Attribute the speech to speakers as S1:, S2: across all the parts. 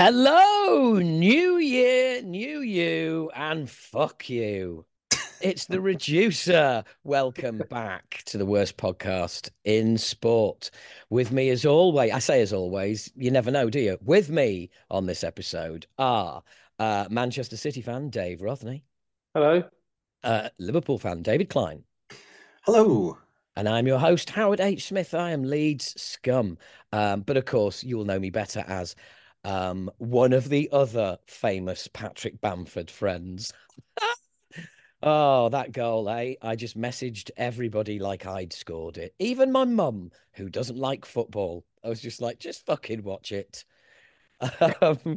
S1: Hello, new year, new you, and fuck you. It's the reducer. Welcome back to the worst podcast in sport. With me, as always, I say as always, you never know, do you? With me on this episode are uh, Manchester City fan Dave Rothney,
S2: Hello.
S1: uh, Liverpool fan David Klein,
S3: Hello.
S1: and I'm your host, Howard H. Smith. I am Leeds scum. Um, but of course, you will know me better as um, one of the other famous Patrick Bamford friends. oh, that goal, eh? I just messaged everybody like I'd scored it. Even my mum, who doesn't like football. I was just like, just fucking watch it. Um,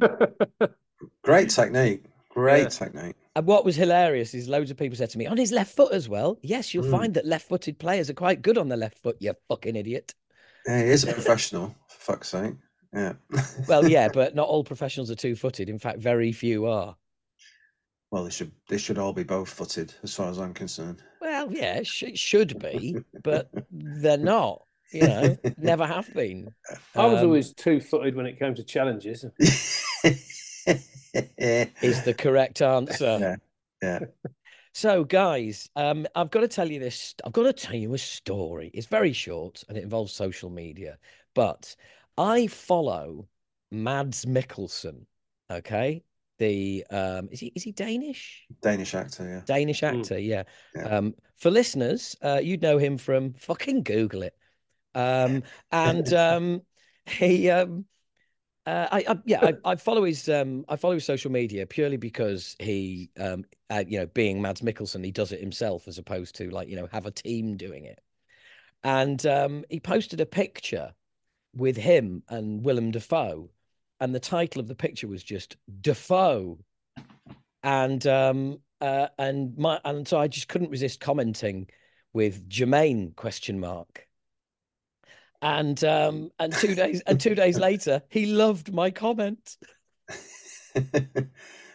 S3: Great technique. Great
S2: Yeah.
S3: technique.
S1: and what was hilarious is loads of people said to me, on his left foot as well. Yes, you'll
S3: Mm.
S1: find that left footed players are quite good on the left foot, you fucking idiot.
S3: Yeah, he is a professional, for fuck's sake. Yeah.
S1: Well, yeah, but not all professionals are two footed. In fact, very few are.
S3: well, they should they should all be both footed, as far as I'm concerned.
S1: Well, yeah, it sh- should be, but they're not. You know, never have been.
S2: I was
S1: Um,
S2: always two-footed when it came to challenges.
S1: is the correct answer.
S3: Yeah, yeah.
S1: So, guys, um, I've got to tell you this. I've got to tell you a story. It's very short and it involves social media, but I follow Mads Mikkelsen. Okay, the um, is he is he Danish?
S3: Danish actor. Yeah.
S1: Danish
S2: Mm.
S1: actor, yeah.
S3: Yeah.
S1: Um, for listeners, uh, you'd know him from fucking Google it. Um, and um, he, um, uh, I, I, yeah, I, I follow his, um, I follow his social media purely because he, um, uh, you know, being Mads Mikkelsen, he does it himself as opposed to like, you know, have a team doing it. And um, he posted a picture with him and Willem Dafoe, and the title of the picture was just Defoe and um uh and my and so I just couldn't resist commenting with Jermaine question mark. And um and two days and two days later he loved my comment.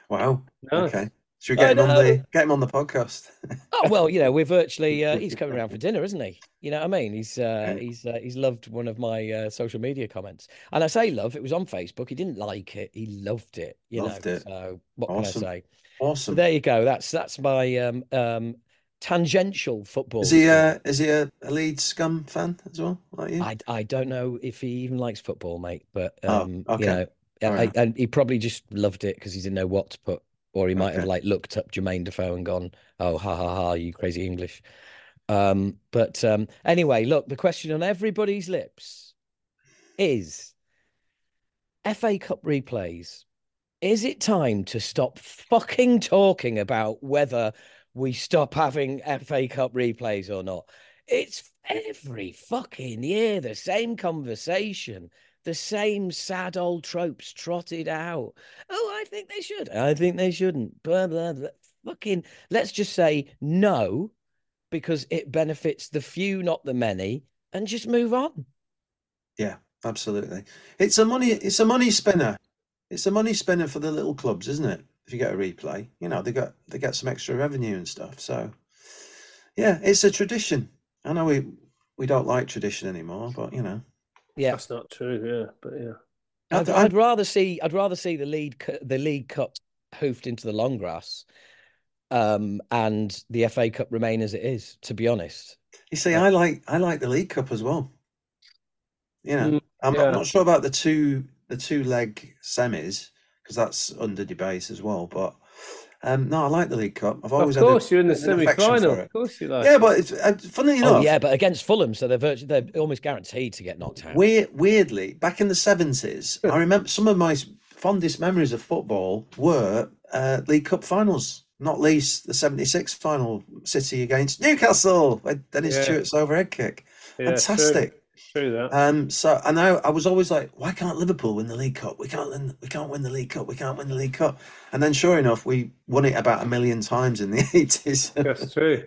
S3: wow.
S2: Nice.
S3: Okay. Should we get him on the get him on the podcast?
S1: Oh well, you know, we're virtually uh, he's coming around for dinner, isn't he? You know what I mean? He's uh he's uh, he's loved one of my uh, social media comments. And I say love, it was on Facebook. He didn't like it, he loved it, you
S3: Loved
S1: know.
S3: it.
S1: So what
S3: Awesome.
S1: can I say? So
S3: awesome.
S1: there you go. That's that's my um um tangential football.
S3: Is he
S1: story.
S3: uh is he a, a Leeds scum fan as well? Like you?
S1: I I don't know if he even likes football, mate. But
S3: Oh,
S1: um,
S3: okay.
S1: you know, I, and he probably just loved it because he didn't know what to put, or he might have like looked up Jermaine Defoe and gone, "Oh, ha ha ha, you crazy English." Um, but um, anyway, look, the question on everybody's lips is FA Cup replays. Is it time to stop fucking talking about whether we stop having FA Cup replays or not? It's every fucking year the same conversation, the same sad old tropes trotted out. Oh, I think they should. I think they shouldn't. Blah, blah, blah. Fucking, let's just say no, because it benefits the few, not the many, and just move on.
S3: Yeah, absolutely. It's a money it's a money spinner. It's a money spinner for the little clubs, isn't it? If you get a replay, you know, they got they get some extra revenue and stuff. So yeah, it's a tradition. I know we we don't like tradition anymore, but you know.
S1: Yeah.
S2: That's not true. Yeah, but yeah.
S1: I'd,
S3: I-
S1: I'd rather see I'd rather see the lead the League Cup hoofed into the long grass, um, and the FA Cup remain as it is. To be honest,
S3: You see, I like I like the League Cup as well. You know,
S2: Mm,
S3: I'm,
S2: yeah.
S3: I'm not sure about the two the two leg semis because that's under debate as well. But um, no, I like the League Cup. I've always
S2: Of
S3: always
S2: course, you're in the
S3: had an affection
S2: semi-final. Of course, you like.
S3: yeah, but it's uh, funny enough.
S1: oh yeah, but against Fulham, so they're virtually they're almost guaranteed to get knocked out.
S3: Weird, weirdly, back in the seventies, I remember some of my fondest memories of football were uh, League Cup finals. Not least the '76 final, City against Newcastle, with Dennis
S2: Yeah.
S3: Tueart's overhead kick.
S2: Yeah.
S3: Fantastic.
S2: True that.
S3: Um, so I know I was always like, why can't Liverpool win the League Cup? We can't win. We can't win the League Cup. We can't win the League Cup. And then, sure enough, we won it about a million times in the eighties.
S2: That's true.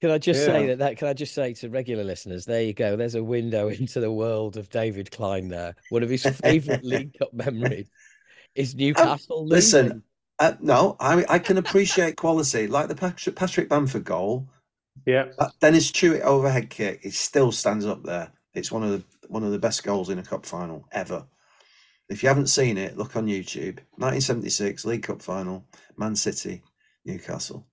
S1: Can I just say that, that? Can I just say to regular listeners, there you go. There's a window into the world of David Klein. There, one of his favourite League Cup memories is Newcastle
S3: listen. Uh, no, I I can appreciate quality, like the Patrick Patrick Bamford goal.
S2: Yeah.
S3: That Dennis Tueart overhead kick, it still stands up there. It's one of the one of the best goals in a cup final ever. If you haven't seen it, look on YouTube. 1976 League Cup final, Man City, Newcastle.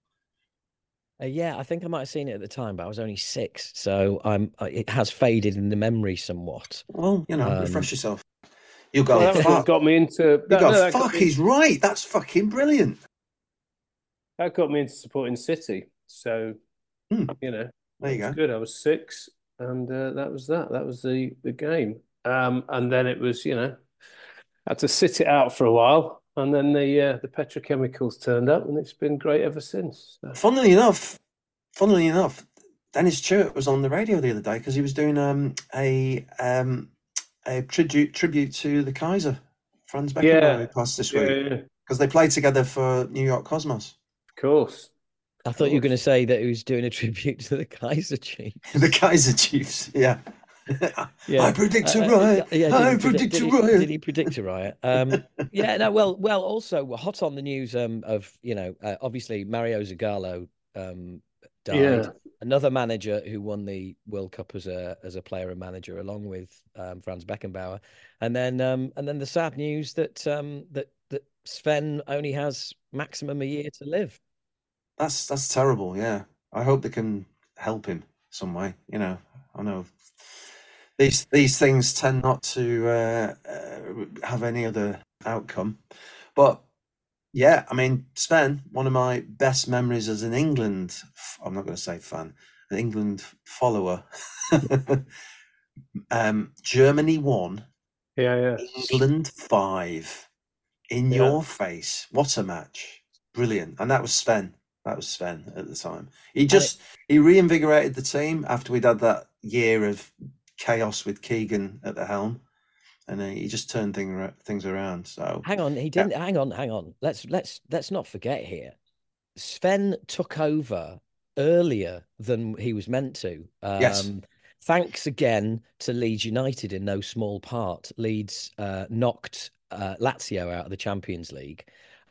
S1: Uh, yeah, I think I might have seen it at the time, but I was only six, so I'm. uh, It has faded in the memory somewhat.
S3: Well, you know,
S1: Um,
S3: refresh yourself. You go,
S2: Well, that
S3: fuck.
S2: got me into.
S3: You
S2: That,
S3: go,
S2: no, that got
S3: fuck,
S2: me-
S3: he's right. That's fucking brilliant.
S2: that got me into supporting City. So,
S3: Hmm.
S2: you know,
S3: There you go.
S2: good. I was six, and uh, that was that. That was the the game. Um, and then it was, you know, had to sit it out for a while, and then the uh, the petrochemicals turned up, and it's been great ever since. So,
S3: Funnily enough, funnily enough, Dennis Tueart was on the radio the other day because he was doing um, a um, a tribute tribute to the Kaiser, Franz Beckenbauer,
S2: Yeah.
S3: who passed this
S2: yeah,
S3: week
S2: yeah,
S3: because they played together for New York Cosmos.
S2: of course.
S1: I thought you were going to say that he was doing a tribute to the Kaiser Chiefs.
S3: the Kaiser Chiefs, yeah.
S1: Yeah.
S3: I predict a
S1: Uh, uh,
S3: riot.
S1: yeah, did
S3: I
S1: predict-
S3: predict a
S1: did he-
S3: riot.
S1: Did he predict a riot? Um, yeah, no, well, well, also we're hot on the news um, of you know, uh, obviously Mario Zagallo um, died.
S2: Yeah.
S1: Another manager who won the World Cup as a as a player and manager, along with um, Franz Beckenbauer, and then um, and then the sad news that um, that that Sven only has maximum a year to live.
S3: That's that's terrible. Yeah, I hope they can help him some way. You know, I know these these things tend not to uh, uh, have any other outcome, but yeah, I mean, Sven, one of my best memories as an England. I'm not going to say fan, an England follower. um, Germany won,
S2: Yeah, yeah.
S3: England five, in
S2: Yeah.
S3: your face. What a match! Brilliant, and that was Sven. That was Sven at the time. He just he reinvigorated the team after we'd had that year of chaos with Keegan at the helm, and he just turned thing, things around. So
S1: Hang on, he didn't. Hang on, hang on. Let's let's let's not forget here. Sven took over earlier than he was meant to. Um,
S3: Yes.
S1: Thanks again to Leeds United in no small part. Leeds uh, knocked uh, Lazio out of the Champions League,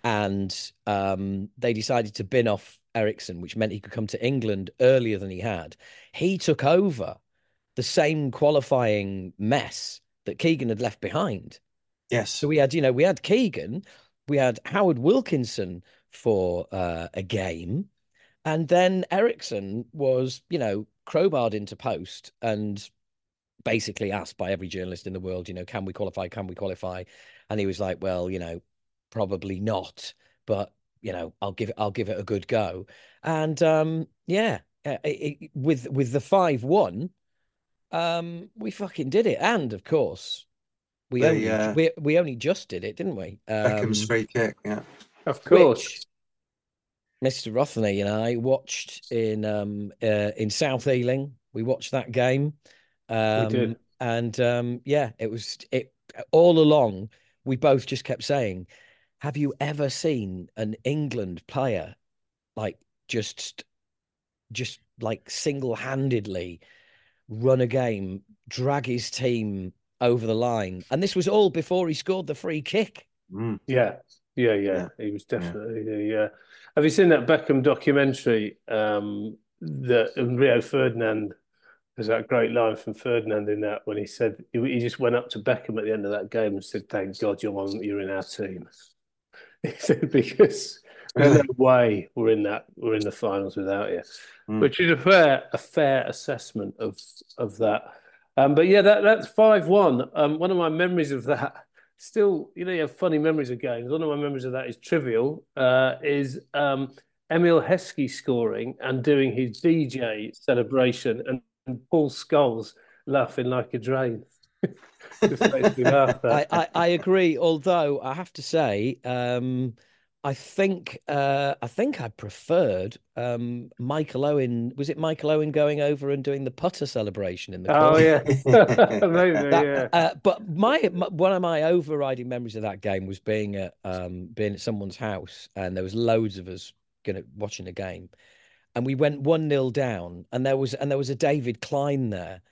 S1: and um, they decided to bin off Eriksson, which meant he could come to England earlier than he had. He took over the same qualifying mess that Keegan had left behind.
S3: yes,
S1: So we had, you know, we had Keegan, we had Howard Wilkinson for uh, a game, and then Eriksson was, you know, crowbarred into post and basically asked by every journalist in the world, you know, can we qualify? Can we qualify? And he was like, well, you know, probably not, but you know, I'll give it, I'll give it a good go. And um, yeah, uh, it, it, with with the five one, um, we fucking did it, and of course. We
S3: They,
S1: only,
S3: uh,
S1: we we only just did it, didn't we?
S3: Beckham's
S1: Um,
S3: free kick. Yeah,
S2: Of course.
S1: which Mr. Rothney and I watched in um uh, in South Ealing. We watched that game. Um,
S2: did.
S1: and um, yeah, it was it all along. We both just kept saying, "Have you ever seen an England player like just just like single-handedly run a game, drag his team over the line?" And this was all before he scored the free kick.
S3: Mm.
S2: Yeah, yeah, yeah. He was definitely the. Uh... Have you seen that Beckham documentary? Um, that Rio Ferdinand. There's that great line from Ferdinand in that when he said he, he just went up to Beckham at the end of that game and said, "Thank God you're on, you're in our team." Because there's no way we're in that we're in the finals without you,
S3: Mm.
S2: which is a fair a fair assessment of of that. Um, but yeah, that that's five one. Um, one of my memories of that still, you know, you have funny memories of games. One of my memories of that is trivial. Uh, is um, Emile Heskey scoring and doing his DJ celebration, and, and Paul Scholes laughing like a drain. Just makes me laugh.
S1: I, I, I agree. Although I have to say, um, I think uh, I think I preferred um, Michael Owen. Was it Michael Owen going over and doing the putter celebration in the
S2: oh yeah, maybe
S1: That-
S2: yeah.
S1: uh, but my, my one of my overriding memories of that game was being at um, being at someone's house, and there was loads of us gonna watching the game, and we went one 0 down, and there was and there was a David Klein there.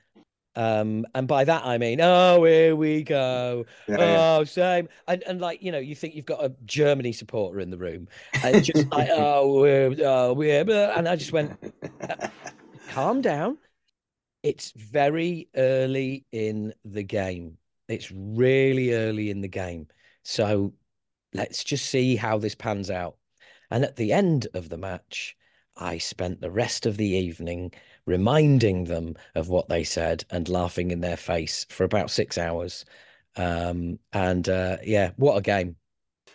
S1: Um, and by that I mean, oh, here we go.
S3: Yeah, yeah.
S1: Oh, same. And and like you know, you think you've got a Germany supporter in the room, and just like, oh, we're, oh, we're, and I just went, calm down. It's very early in the game. It's really early in the game. So let's just see how this pans out. And at the end of the match, I spent the rest of the evening reminding them of what they said and laughing in their face for about six hours. Um, and uh, yeah, what a game.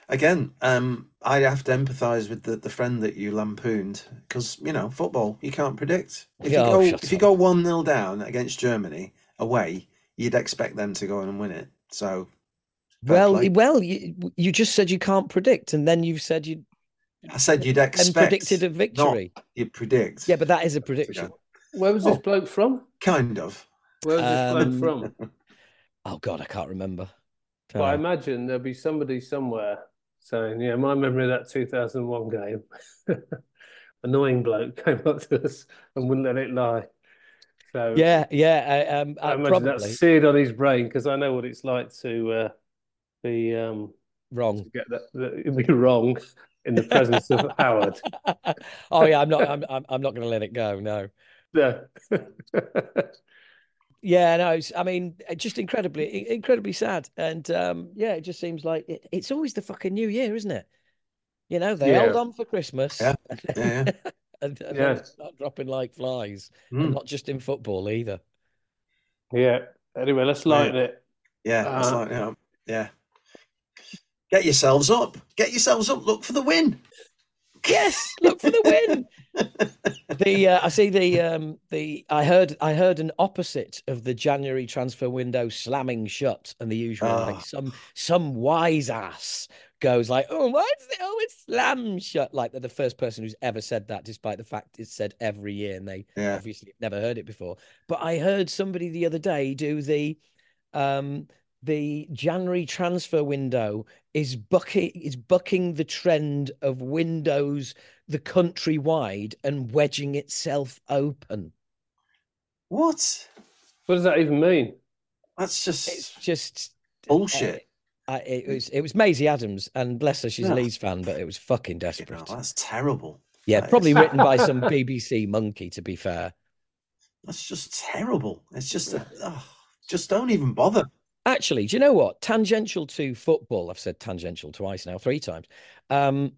S3: Again, um, I have to empathise with the, the friend that you lampooned because you know football you can't predict. If you
S1: Oh,
S3: go if you
S1: up.
S3: go one 0 down against Germany away, you'd expect them to go in and win it. So
S1: Well,
S3: play.
S1: well, you, you just said you can't predict, and then you've said you
S3: I said you'd expect,
S1: predicted a victory.
S3: you predict.
S1: Yeah, but that is a prediction.
S2: Where was this
S3: Oh.
S2: bloke from?
S3: kind of.
S2: Where was this
S1: Um,
S2: bloke from?
S1: Oh God, I can't remember.
S2: Well, I
S1: Uh,
S2: imagine there'll be somebody somewhere saying, "Yeah, my memory of that 2001 game." Annoying bloke came up to us and wouldn't let it lie. So
S1: yeah, yeah, I, um,
S2: I
S1: I
S2: imagine
S1: probably
S2: that's seared on his brain because I know what it's like to uh, be um,
S1: wrong.
S2: to get that, that be wrong in the presence of Howard.
S1: oh yeah, I'm not. I'm. I'm, I'm not going to let it go. No.
S2: Yeah.
S1: Yeah, no. It's, I mean, just incredibly, incredibly sad, and um, yeah, it just seems like it, it's always the fucking New Year, isn't it? You know, they hold
S2: Yeah.
S1: on for Christmas,
S3: Yeah,
S1: and,
S3: Yeah, yeah.
S1: and, and
S2: Yeah.
S1: then start dropping like flies, and
S3: Mm,
S1: not just in football either.
S2: yeah. Anyway, let's lighten it.
S3: yeah, that's
S2: Uh,
S3: like you know, yeah. Get yourselves up. Get yourselves up. Look for the win.
S1: Yes, look for the win. the uh, I see the um the I heard I heard an opposite of the January transfer window slamming shut and the usual like
S3: Ah.
S1: some some wise ass goes like oh why is it always slam shut like they're the first person who's ever said that despite the fact it's said every year and they
S3: Yeah.
S1: obviously never heard it before but I heard somebody the other day do the um the January transfer window is bucking is bucking the trend of windows the countrywide and wedging itself open.
S3: What?
S2: What does that even mean?
S3: That's just
S1: It's
S3: just
S1: just
S3: bullshit.
S1: uh, I, it was it was Maisie Adams, and bless her, she's
S3: Yeah.
S1: a Leeds fan, but it was fucking
S3: You
S1: desperate.
S3: know, that's terrible.
S1: yeah,
S3: that
S1: probably
S3: is.
S1: written by some BBC monkey, to be fair.
S3: That's just terrible. It's just, a, oh, just don't even bother.
S1: Actually, do you know what? Tangential to football, I've said tangential twice now, three times. Um,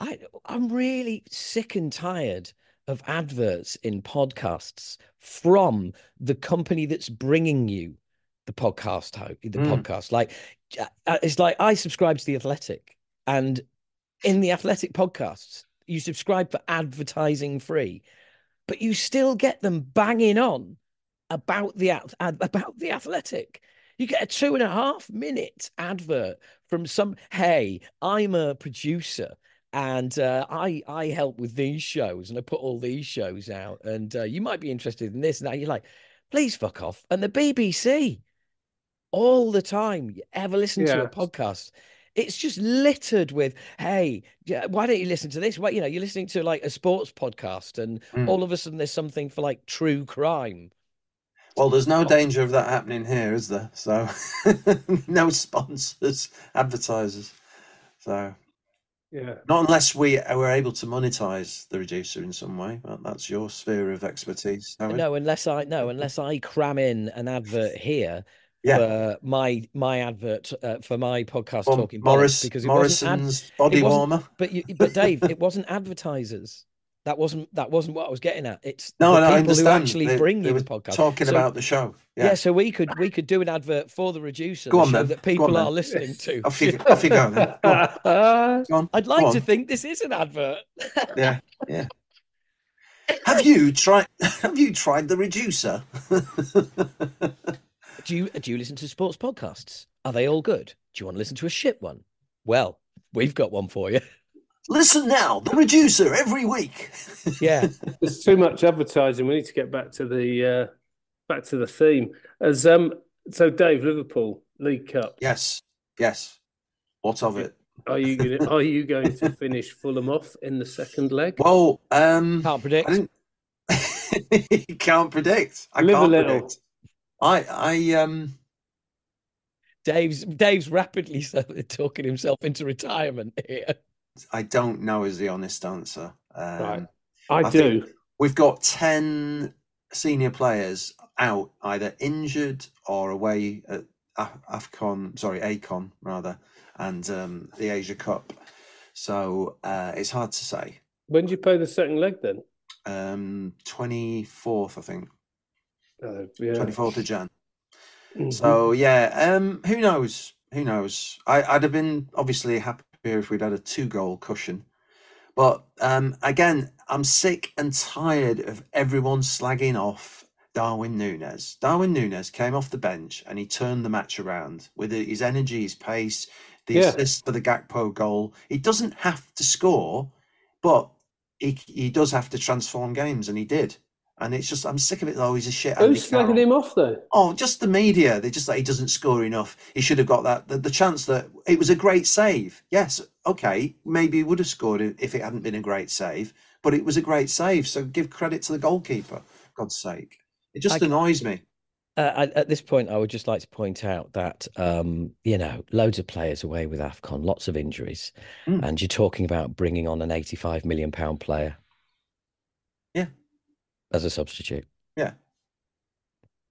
S1: I I'm really sick and tired of adverts in podcasts from the company that's bringing you the podcast the
S3: Mm.
S1: podcast. Like uh, it's like I subscribe to the Athletic, and in the Athletic podcasts, you subscribe for advertising free, but you still get them banging on about the about the Athletic. You get a two and a half minute advert from some. Hey, I'm a producer, and uh, I I help with these shows, and I put all these shows out, and uh, you might be interested in this and that. You're like, please fuck off. And the BBC, all the time, you ever listen to a podcast? It's just littered with, hey, why don't you listen to this? Well, you know, you're listening to like a sports podcast, and
S3: Mm.
S1: all of a sudden there's something for like true crime.
S3: Well, there's no danger of that happening here, is there? So, no sponsors, advertisers. So,
S2: Yeah.
S3: not unless we were able to monetize the reducer in some way. But that's your sphere of expertise. Howard.
S1: No, unless I no, unless I cram in an advert here
S3: Yeah.
S1: for my my advert uh, for my podcast
S3: Well,
S1: talking bollocks,
S3: Morris,
S1: because it wasn't ad,
S3: Morrison's body
S1: it wasn't-
S3: warmer.
S1: but you, but Dave, it wasn't advertisers. That wasn't that wasn't what I was getting at. It's
S3: No,
S1: the
S3: no, I
S1: people who actually
S3: They-
S1: bring
S3: they
S1: you the podcast.
S3: Talking
S1: So-
S3: about the show.
S1: yeah.
S3: Yeah.
S1: so we could we could do an advert for the reducer,
S3: on then.
S1: that
S3: Go on
S1: people are listening to.
S3: Off you, off you go then. Go on.
S2: Uh,
S3: Go on.
S1: I'd like to think this is an advert.
S3: Yeah, yeah. Have you tried? Have you tried the reducer?
S1: Do you do you listen to sports podcasts? Are they all good? Do you want to listen to a shit one? Well, we've got one for you.
S3: Listen now, the reducer every week.
S1: Yeah.
S2: there's too much advertising. We need to get back to the uh, back to the theme. As um, so Dave, Liverpool League Cup.
S3: yes, yes. What of it?
S2: Are you gonna, are you going to finish Fulham off in the second leg?
S3: Well, um,
S1: Can't predict.
S3: I you can't predict. I
S2: Live
S3: can't
S2: little.
S3: predict. I, I, um,
S1: Dave's Dave's rapidly talking himself into retirement here.
S3: I don't know is the honest answer. Um,
S2: Right. I,
S3: I
S2: do.
S3: We've got ten senior players out, either injured or away at, Afcon, sorry, Acon rather, and um, the Asia Cup. So uh, it's hard to say.
S2: When do you play the second leg then?
S3: Um, twenty fourth, I think.
S2: Uh, yeah.
S3: Twenty fourth of Jan.
S2: Mhm.
S3: So yeah, um, who knows? Who knows? I, I'd have been obviously happier if we'd had a two goal cushion. But um, again, I'm sick and tired of everyone slagging off Darwin Núñez. Darwin Núñez came off the bench and he turned the match around with his energy, his pace, the
S2: Yeah.
S3: assist for the Gakpo goal. He doesn't have to score, but he he does have to transform games, and he did. And it's just I'm sick of it though. He's a shit. Andy
S2: Who's slagging him off though?
S3: Oh, just the media. They just like he doesn't score enough. He should have got that. The, the chance that it was a great save. Yes, okay, maybe he would have scored it if it hadn't been a great save. But it was a great save. So give credit to the goalkeeper. God's sake, it just
S1: I-
S3: annoys me.
S1: Uh, I, at this point, I would just like to point out that um, you know, loads of players away with Afcon, lots of injuries,
S3: Mm.
S1: and you're talking about bringing on an 85 million pound player. As a substitute. Yeah.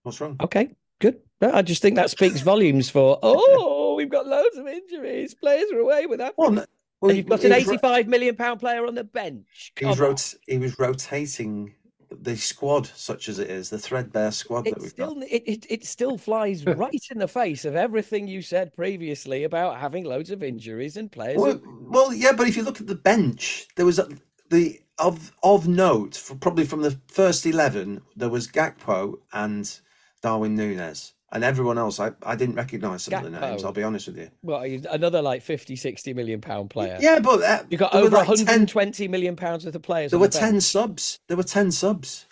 S3: What's wrong?
S1: Okay, good. No, I just think that speaks volumes for. Oh, we've got loads of injuries. Players are away with Afcon.
S3: Well, no- well,
S1: you've got an 85 million pound player on the bench.
S3: He was, rot- he was rotating the squad, such as it is, the threadbare squad that we've
S1: still,
S3: got.
S1: it, it, it still flies right in the face of everything you said previously about having loads of injuries and players.
S3: Well, well, yeah, but if you look at the bench, there was a, the of of note, for, probably from the first eleven, there was Gakpo and Darwin Núñez, and everyone else. I, I didn't recognise some of the names. I'll be honest with you.
S1: well, another like 50, 60 million pound player.
S3: Yeah, but uh,
S1: You've got over
S3: like 10
S1: 120 million pounds worth of players.
S3: There were
S1: the
S3: ten
S1: bench.
S3: subs. There were ten subs,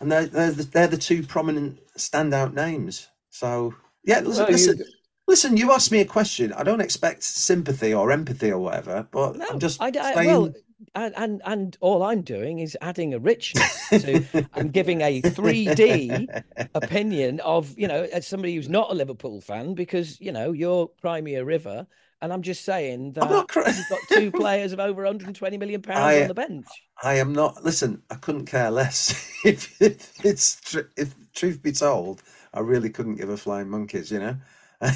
S3: and they're they're the, they're the two prominent standout names. So yeah, listen,
S2: Well, you-
S3: listen, listen. You asked me a question. I don't expect sympathy or empathy or whatever, but
S1: No,
S3: I'm just
S1: I, I-
S3: saying.
S1: well, and, and and all I'm doing is adding a richness to. I'm giving a 3D opinion of you know as somebody who's not a Liverpool fan because you know you're Crimea River, and I'm just saying that
S3: I'm not.
S1: you've got two players of over 120 million pounds
S3: I-
S1: on the bench.
S3: I am not. Listen, I couldn't care less. if, if it's tr- if truth be told, I really couldn't give a flying monkeys. You know.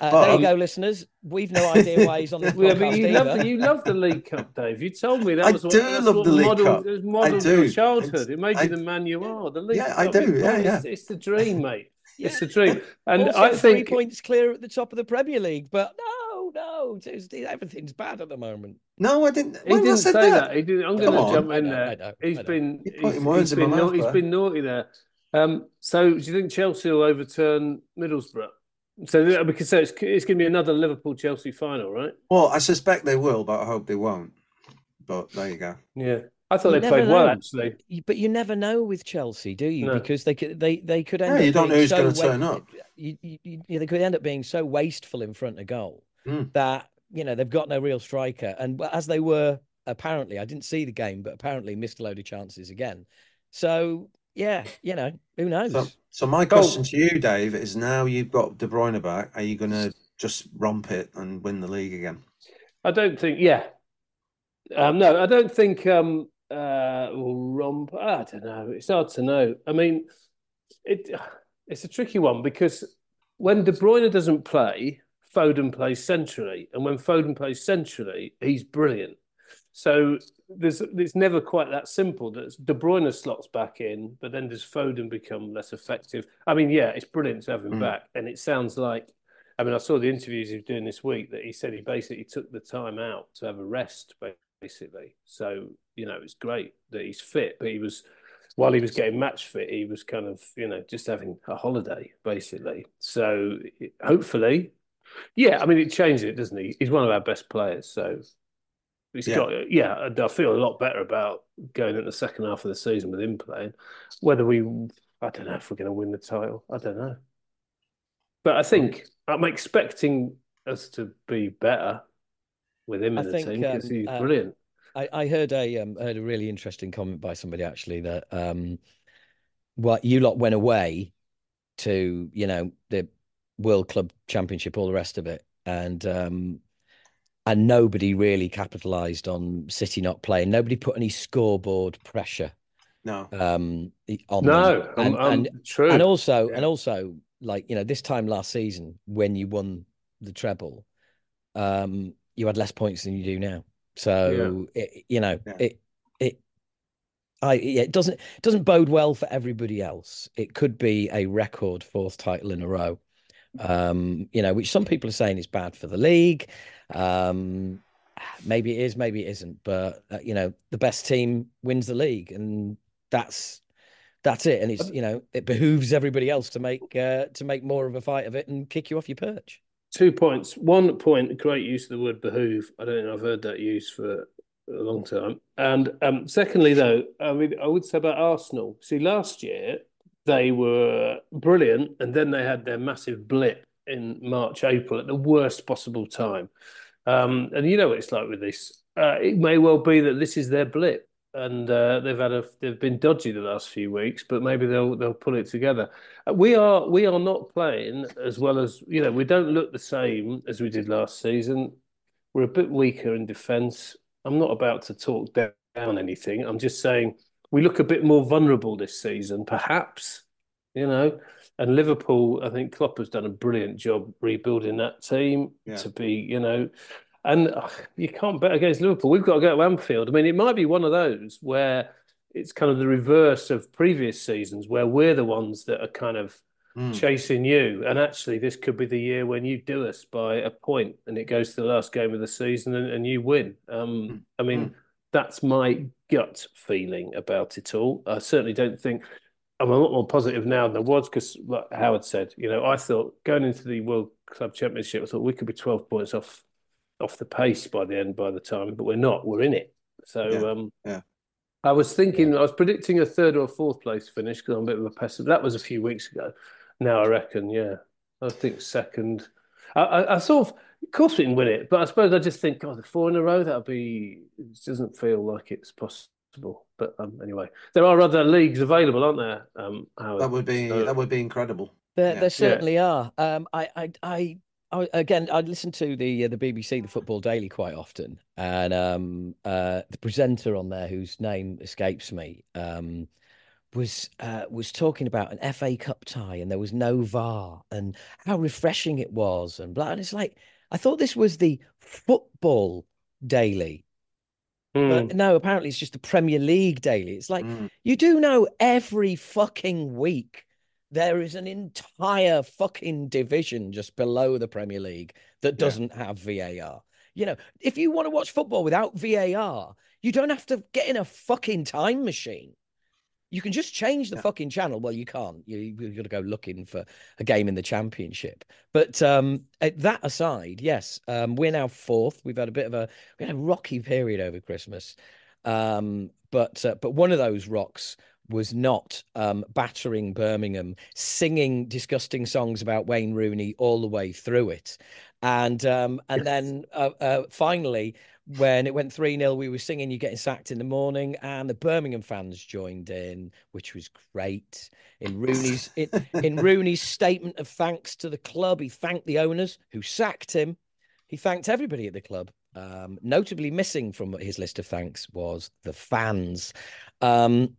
S1: Uh,
S3: But,
S1: there you
S3: um,
S1: go, listeners. We've no idea why he's on this
S2: Yeah,
S1: podcast
S2: but you love the, you love the League Cup, Dave. You told me that
S3: I
S2: was what,
S3: do
S2: that's
S3: love
S2: what
S3: the League
S2: modeled,
S3: Cup.
S2: it was
S3: I
S2: modeled your childhood. It made
S3: I-
S2: you the man you are. The League
S3: Yeah, I do,
S2: it-
S3: yeah,
S2: It's, it's the dream, mate. It's the dream. And
S1: also,
S2: I
S1: three points clear at the top of the Premier League, but no, no, everything's bad at the moment.
S3: no, I didn't.
S2: he didn't
S3: said
S2: say that. He didn't. I'm going to jump in
S1: know,
S2: there.
S1: know,
S2: He's
S1: I know.
S2: been
S3: You're
S2: he's,
S3: putting words in my
S2: been
S3: mouth
S2: He's
S3: there.
S2: been naughty there. Um, so do you think Chelsea will overturn Middlesbrough? So we could say it's, it's going to be another Liverpool Chelsea final, right?
S3: Well, I suspect they will, but I hope they won't. But there you go.
S2: Yeah, I thought
S1: You
S2: they
S1: never
S2: played well actually.
S1: But you never know with Chelsea, do you?
S2: No.
S1: Because they could they they could end
S3: Yeah,
S1: up
S3: you don't know
S1: being
S3: who's
S1: so
S3: gonna turn up.
S1: You, you, you, you- they could end up being so wasteful in front of goal
S3: Mm.
S1: that you know they've got no real striker. And as they were apparently, I didn't see the game, but apparently missed a load of chances again. So yeah, you know who knows?
S3: So, so my question to you, Dave, is now you've got De Bruyne back, are you going to just romp it and win the league again?
S2: I don't think. Yeah, um, no, I don't think. Um, uh, will romp. I don't know. It's hard to know. I mean, it. It's a tricky one because when De Bruyne doesn't play, Foden plays centrally, and when Foden plays centrally, he's brilliant. So there's it's never quite that simple. That De Bruyne slots back in, but then does Foden become less effective? I mean, yeah, it's brilliant to have him
S3: Mm.
S2: back, and it sounds like. I mean, I saw the interviews he was doing this week that he said he basically took the time out to have a rest, basically. So you know, it's great that he's fit, but he was while he was getting match fit, he was kind of you know just having a holiday, basically. So hopefully, yeah, I mean, it changed it, doesn't he? He's one of our best players, so he's
S3: Yeah.
S2: got yeah. and I feel a lot better about going in the second half of the season with him playing. Whether we, I don't know if we're going to win the title. I don't know, but I think I'm expecting us to be better with him
S1: I
S2: in the
S1: think,
S2: team because
S1: um,
S2: he's
S1: uh,
S2: brilliant.
S1: I, I heard a um, heard a really interesting comment by somebody actually that um, what you lot went away to you know the World Club Championship, all the rest of it, and um, and nobody really capitalised on City not playing. Nobody put any scoreboard pressure
S3: No.
S1: um, on them.
S2: No,
S1: and,
S2: um, um,
S1: and
S2: true.
S1: and also
S2: Yeah.
S1: and also like you know this time last season when you won the treble, um, you had less points than you do now. So yeah. it, you know yeah. it it I yeah, it doesn't it doesn't bode well for everybody else. It could be a record fourth title in a row. Um, you know, which some people are saying is bad for the league. Um, maybe it is, maybe it isn't. But uh, you know, the best team wins the league, and that's that's it. And it's you know, it behooves everybody else to make uh, to make more of a fight of it and kick you off your perch.
S2: Two points. One point, great use of the word behoove. I don't know. I've heard that used for a long time. And um, secondly, though, I mean, I would say about Arsenal. See, last year they were brilliant, and then they had their massive blip in March, April at the worst possible time. Um, and you know what it's like with this. Uh, it may well be that this is their blip, and uh, they've had a they've been dodgy the last few weeks, but maybe they'll they'll pull it together. Uh, we are we are not playing as well as you know. We don't look the same as we did last season. We're a bit weaker in defence. I'm not about to talk down anything. I'm just saying we look a bit more vulnerable this season, perhaps. You know, and Liverpool, I think Klopp has done a brilliant job rebuilding that team yeah. to be, you know, and uh, you can't bet against Liverpool. We've got to go to Anfield. I mean, it might be one of those where it's kind of the reverse of previous seasons where we're the ones that are kind of mm. chasing you. And actually, this could be the year when you do us by a point and it goes to the last game of the season and, and you win. Um, mm. I mean, mm. that's my gut feeling about it all. I certainly don't think I'm a lot more positive now than I was because, like Howard said, you know, I thought going into the World Club Championship, I thought we could be 12 points off off the pace by the end, by the time, but we're not. We're in it. So,
S3: yeah.
S2: um,
S3: yeah.
S2: I was thinking. I was predicting a third or fourth place finish because I'm a bit of a pessimist. That was a few weeks ago. Now I reckon, yeah, I think second. I, I, I sort of, of course, we can win it, but I suppose I just think, God, the four in a row, that'll be. It doesn't feel like it's possible possible. But um, anyway, there are other leagues available, aren't there? Um,
S3: Howard? That would be so, that would be incredible.
S1: There, yeah. there certainly yeah. are. Um, I, I, I, I, again, I listen to the uh, the BBC, the Football Daily, quite often, and um, uh, the presenter on there, whose name escapes me, um, was uh, was talking about an FA Cup tie, and there was no VAR, and how refreshing it was, and blah. And it's like I thought this was the Football Daily, Mm. But no, apparently it's just the Premier League daily. It's like mm. you do know every fucking week there is an entire fucking division just below the Premier League that doesn't yeah. have VAR. You know, if you want to watch football without VAR, you don't have to get in a fucking time machine. You can just change the yeah. fucking channel. Well, you can't. You, you've got to go looking for a game in the championship. But um, that aside, yes, um, we're now fourth. We've had a bit of a we had a rocky period over Christmas, um, but uh, but one of those rocks was not um, battering Birmingham, singing disgusting songs about Wayne Rooney all the way through it, and um, and yes. then uh, uh, finally when it went 3 0, we were singing You Getting Sacked in the Morning, and the Birmingham fans joined in, which was great. In Rooney's in, in Rooney's statement of thanks to the club, he thanked the owners who sacked him. He thanked everybody at the club. Um, notably missing from his list of thanks was the fans. Um,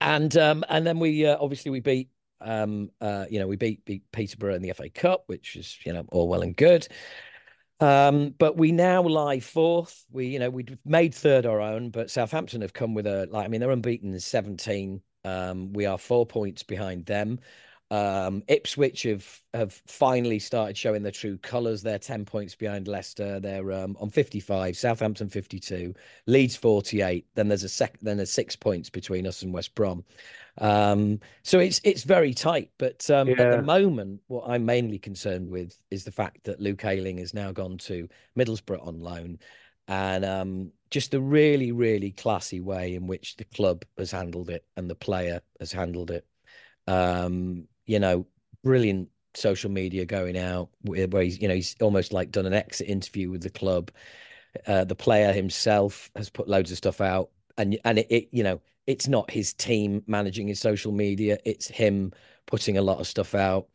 S1: and um, and then we uh, obviously we beat um, uh, you know we beat, beat Peterborough in the FA Cup, which is you know all well and good. Um, but we now lie fourth. We, you know, we made third our own, but Southampton have come with a like. I mean, they're unbeaten in seventeen. Um, we are four points behind them. Um, Ipswich have have finally started showing their true colours. They're ten points behind Leicester. They're um, on fifty five. Southampton fifty two. Leeds forty eight. Then there's a sec. Then there's six points between us and West Brom. Um, so it's it's very tight. But um, yeah. at the moment, what I'm mainly concerned with is the fact that Luke Ayling has now gone to Middlesbrough on loan, and um, just the really really classy way in which the club has handled it and the player has handled it. Um, you know, brilliant social media going out where he's you know he's almost like done an exit interview with the club. Uh, the player himself has put loads of stuff out, and and it, it you know it's not his team managing his social media. It's him putting a lot of stuff out.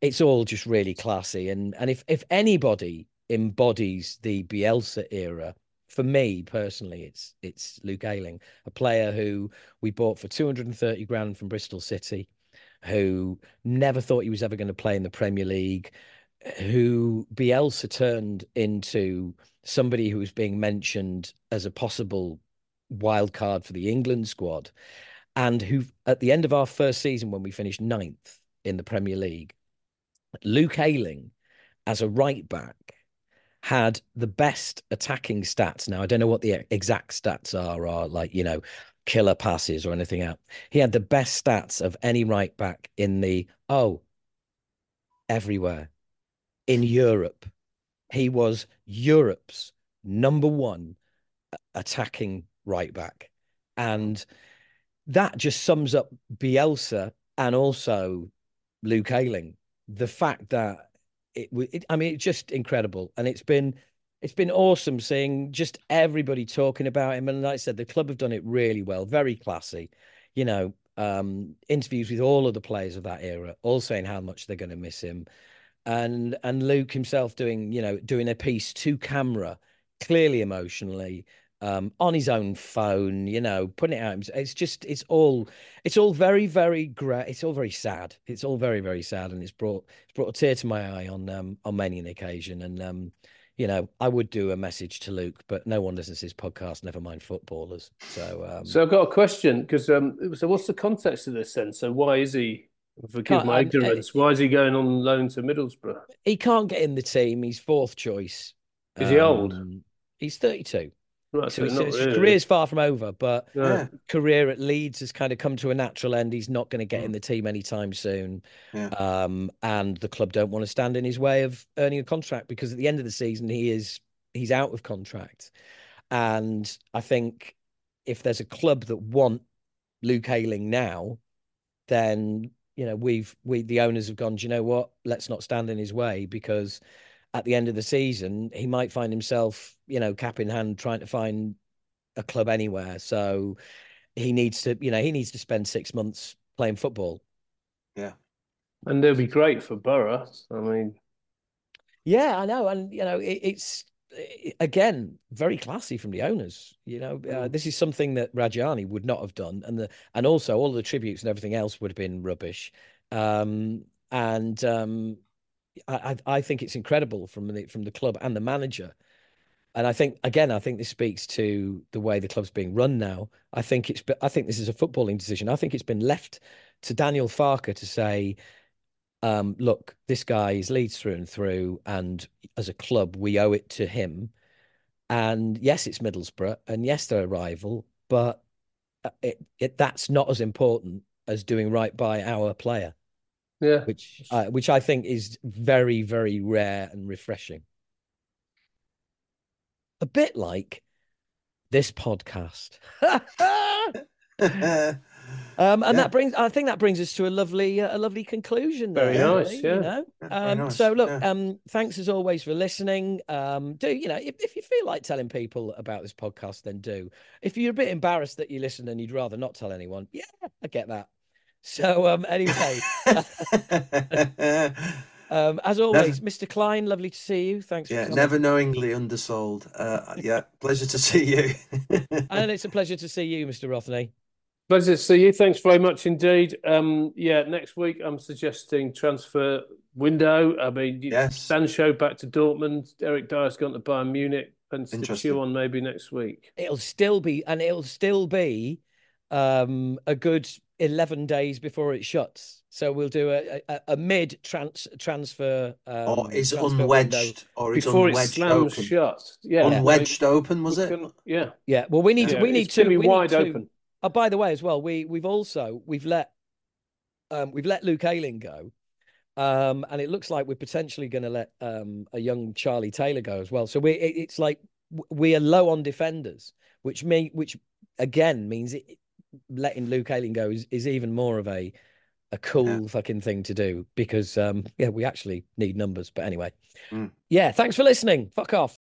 S1: It's all just really classy. And and if if anybody embodies the Bielsa era, for me personally, it's it's Luke Ayling, a player who we bought for 230 grand from Bristol City. Who never thought he was ever going to play in the Premier League, who Bielsa turned into somebody who was being mentioned as a possible wild card for the England squad, and who, at the end of our first season, when we finished ninth in the Premier League, Luke Ayling, as a right back, had the best attacking stats. Now, I don't know what the exact stats are, are like, you know, killer passes or anything else. He had the best stats of any right back in the, oh, everywhere in Europe. He was Europe's number one attacking right back. And that just sums up Bielsa and also Luke Ayling. The fact that it, it, I mean, it's just incredible. And it's been, it's been awesome seeing just everybody talking about him. And like I said, the club have done it really well, very classy. You know, um, interviews with all of the players of that era, all saying how much they're going to miss him, and and Luke himself doing you know doing a piece to camera, clearly emotionally, um, on his own phone, you know, putting it out. It's just, it's all, it's all very, very great. It's all very sad. It's all very, very sad, and it's brought, it's brought a tear to my eye on, um, on many an occasion. And, um, you know, I would do a message to Luke, but no one listens to his podcast, never mind footballers. So, um,
S2: so I've got a question because, um, so what's the context of this then? So, why is he, forgive my um, ignorance, eh, why is he going on loan to Middlesbrough?
S1: He can't get in the team. He's fourth choice.
S2: Is um, he old?
S1: Um, he's 32.
S2: Right,
S1: so his,
S2: really.
S1: career's far from over, but
S3: yeah.
S1: career at Leeds has kind of come to a natural end. He's not going to get in
S3: mm.
S1: the team anytime soon,
S3: yeah.
S1: um, and the club don't want to stand in his way of earning a contract because at the end of the season he is he's out of contract, and I think if there's a club that want Luke Ayling now, then you know we've we the owners have gone. Do you know what? Let's not stand in his way because at the end of the season he might find himself you know cap in hand trying to find a club anywhere. So he needs to you know he needs to spend six months playing football. Yeah.
S2: And it'll be great for Borough. I mean,
S1: Yeah, I know, and you know it, it's again very classy from the owners. You know, uh,
S2: Mm.
S1: this is something that Rajani would not have done, and the and also all of the tributes and everything else would have been rubbish. Um, and um, I I think it's incredible from the from the club and the manager. And I think again, I think this speaks to the way the club's being run now. I think it's I think this is a footballing decision. I think it's been left to Daniel Farke to say, um, look, this guy is Leeds through and through, and as a club, we owe it to him. And yes, it's Middlesbrough, and yes, they're a rival, but uh, it, it that's not as important as doing right by our player,
S2: yeah.
S1: which uh, which I think is very, very rare and refreshing. A bit like this podcast. Um, and
S3: Yeah.
S1: that brings, I think that brings us to a lovely, uh, a lovely conclusion. there,
S2: Very
S1: really,
S2: nice,
S1: You know,
S3: Yeah,
S1: um,
S3: nice,
S1: so look,
S3: yeah.
S1: um, thanks as always for listening. Um, do you know if, if you feel like telling people about this podcast, then do. If you're a bit embarrassed that you listen and you'd rather not tell anyone, yeah, I get that. So um, anyway, um, as always, Mr. Klein, lovely to see you. Thanks.
S3: yeah,
S1: for
S3: never knowingly undersold. Uh, yeah, pleasure to see you.
S1: And it's a pleasure to see you, Mr. Rothney.
S2: Pleasure to see you. Thanks very much indeed. Um, yeah, next week I'm suggesting transfer window. I mean, you-
S3: Yes.
S2: Sancho back to Dortmund. Eric Dier's gone to Bayern Munich. Plenty to
S3: Interesting.
S2: chew on maybe next week.
S1: it'll still be and it'll still be um a good 11 days before it shuts so we'll do a a, a mid trans transfer um,
S3: or is
S1: transfer
S3: unwedged, or is
S2: Before it
S3: unwedged
S2: slams
S3: open.
S2: shut. Yeah.
S3: Unwedged open, was it?
S2: can- yeah.
S1: yeah well we need
S2: yeah.
S1: to we need
S2: it's
S1: to
S2: be
S1: we need
S2: wide
S1: to-
S2: open.
S1: oh by the way as well we we've also we've let um we've let luke Ayling go um and it looks like we're potentially going to let um a young charlie taylor go as well so we it, it's like we are low on defenders which mean which again means it, letting luke Ayling go is, is even more of a a cool fucking thing to do because um yeah we actually need numbers but anyway.
S3: Mm.
S1: yeah thanks for listening. Fuck off